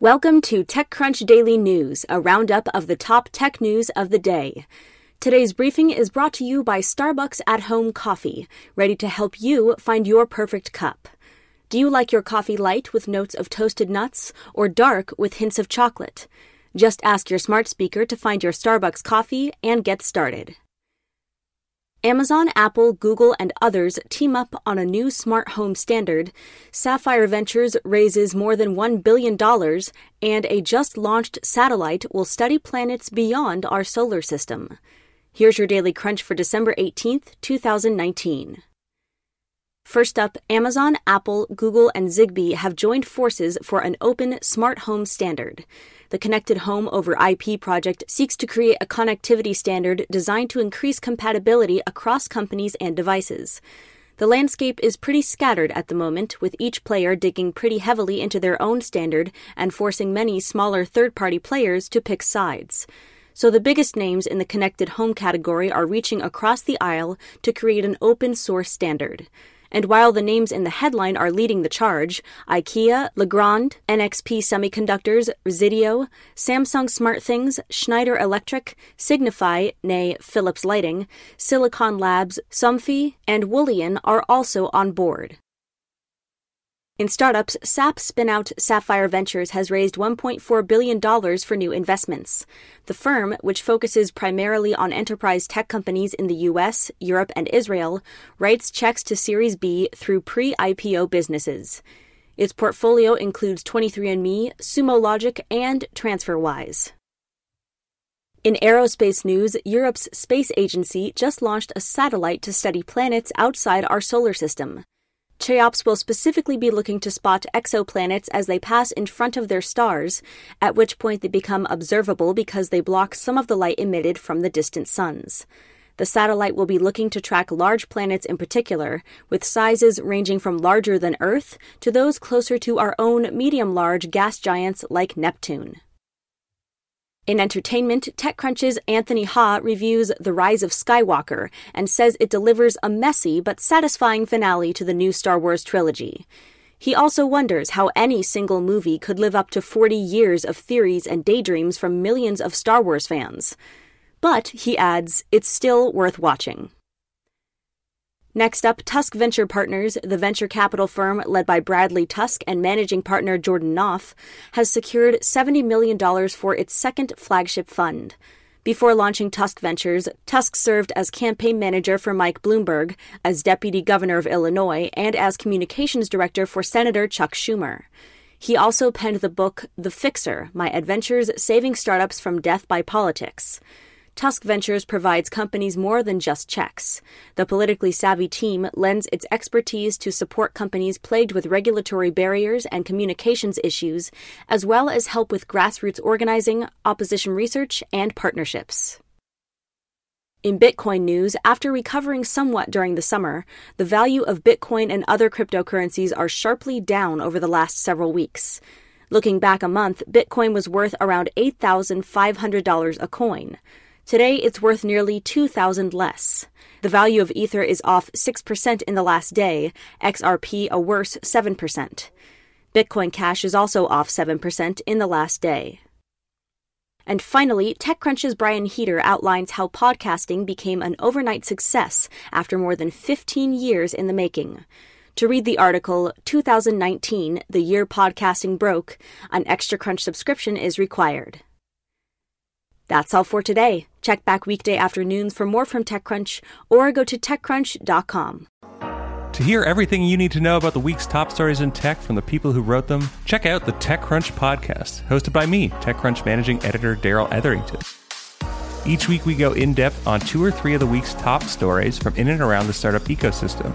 Welcome to TechCrunch Daily News, a roundup of the top tech news of the day. Today's briefing is brought to you by Starbucks at Home Coffee, ready to help you find your perfect cup. Do you like your coffee light with notes of toasted nuts or dark with hints of chocolate? Just ask your smart speaker to find your Starbucks coffee and get started. Amazon, Apple, Google, and others team up on a new smart home standard. Sapphire Ventures raises more than $1 billion, and a just launched satellite will study planets beyond our solar system. Here's your daily crunch for December 18th, 2019. First up, Amazon, Apple, Google, and Zigbee have joined forces for an open smart home standard. The Connected Home over IP project seeks to create a connectivity standard designed to increase compatibility across companies and devices. The landscape is pretty scattered at the moment, with each player digging pretty heavily into their own standard and forcing many smaller third party players to pick sides. So the biggest names in the connected home category are reaching across the aisle to create an open source standard. And while the names in the headline are leading the charge, IKEA, Legrand, NXP Semiconductors, Resideo, Samsung SmartThings, Schneider Electric, Signify, nay Philips Lighting, Silicon Labs, Somfy, and Wulian are also on board. In startups, SAP spinout Sapphire Ventures has raised $1.4 billion for new investments. The firm, which focuses primarily on enterprise tech companies in the US, Europe, and Israel, writes checks to Series B through pre IPO businesses. Its portfolio includes 23andMe, Sumo Logic, and TransferWise. In aerospace news, Europe's space agency just launched a satellite to study planets outside our solar system. CHEOPS will specifically be looking to spot exoplanets as they pass in front of their stars, at which point they become observable because they block some of the light emitted from the distant suns. The satellite will be looking to track large planets in particular, with sizes ranging from larger than Earth to those closer to our own medium large gas giants like Neptune. In entertainment, TechCrunch's Anthony Ha reviews The Rise of Skywalker and says it delivers a messy but satisfying finale to the new Star Wars trilogy. He also wonders how any single movie could live up to 40 years of theories and daydreams from millions of Star Wars fans. But, he adds, it's still worth watching. Next up, Tusk Venture Partners, the venture capital firm led by Bradley Tusk and managing partner Jordan Nof, has secured $70 million for its second flagship fund. Before launching Tusk Ventures, Tusk served as campaign manager for Mike Bloomberg, as deputy governor of Illinois, and as communications director for Senator Chuck Schumer. He also penned the book The Fixer My Adventures Saving Startups from Death by Politics. Tusk Ventures provides companies more than just checks. The politically savvy team lends its expertise to support companies plagued with regulatory barriers and communications issues, as well as help with grassroots organizing, opposition research, and partnerships. In Bitcoin news, after recovering somewhat during the summer, the value of Bitcoin and other cryptocurrencies are sharply down over the last several weeks. Looking back a month, Bitcoin was worth around $8,500 a coin. Today, it's worth nearly 2,000 less. The value of Ether is off 6% in the last day, XRP a worse 7%. Bitcoin Cash is also off 7% in the last day. And finally, TechCrunch's Brian Heater outlines how podcasting became an overnight success after more than 15 years in the making. To read the article, 2019, the year podcasting broke, an Extra Crunch subscription is required. That's all for today. Check back weekday afternoons for more from TechCrunch or go to TechCrunch.com. To hear everything you need to know about the week's top stories in tech from the people who wrote them, check out the TechCrunch podcast, hosted by me, TechCrunch managing editor Darrell Etherington. Each week, we go in depth on two or three of the week's top stories from in and around the startup ecosystem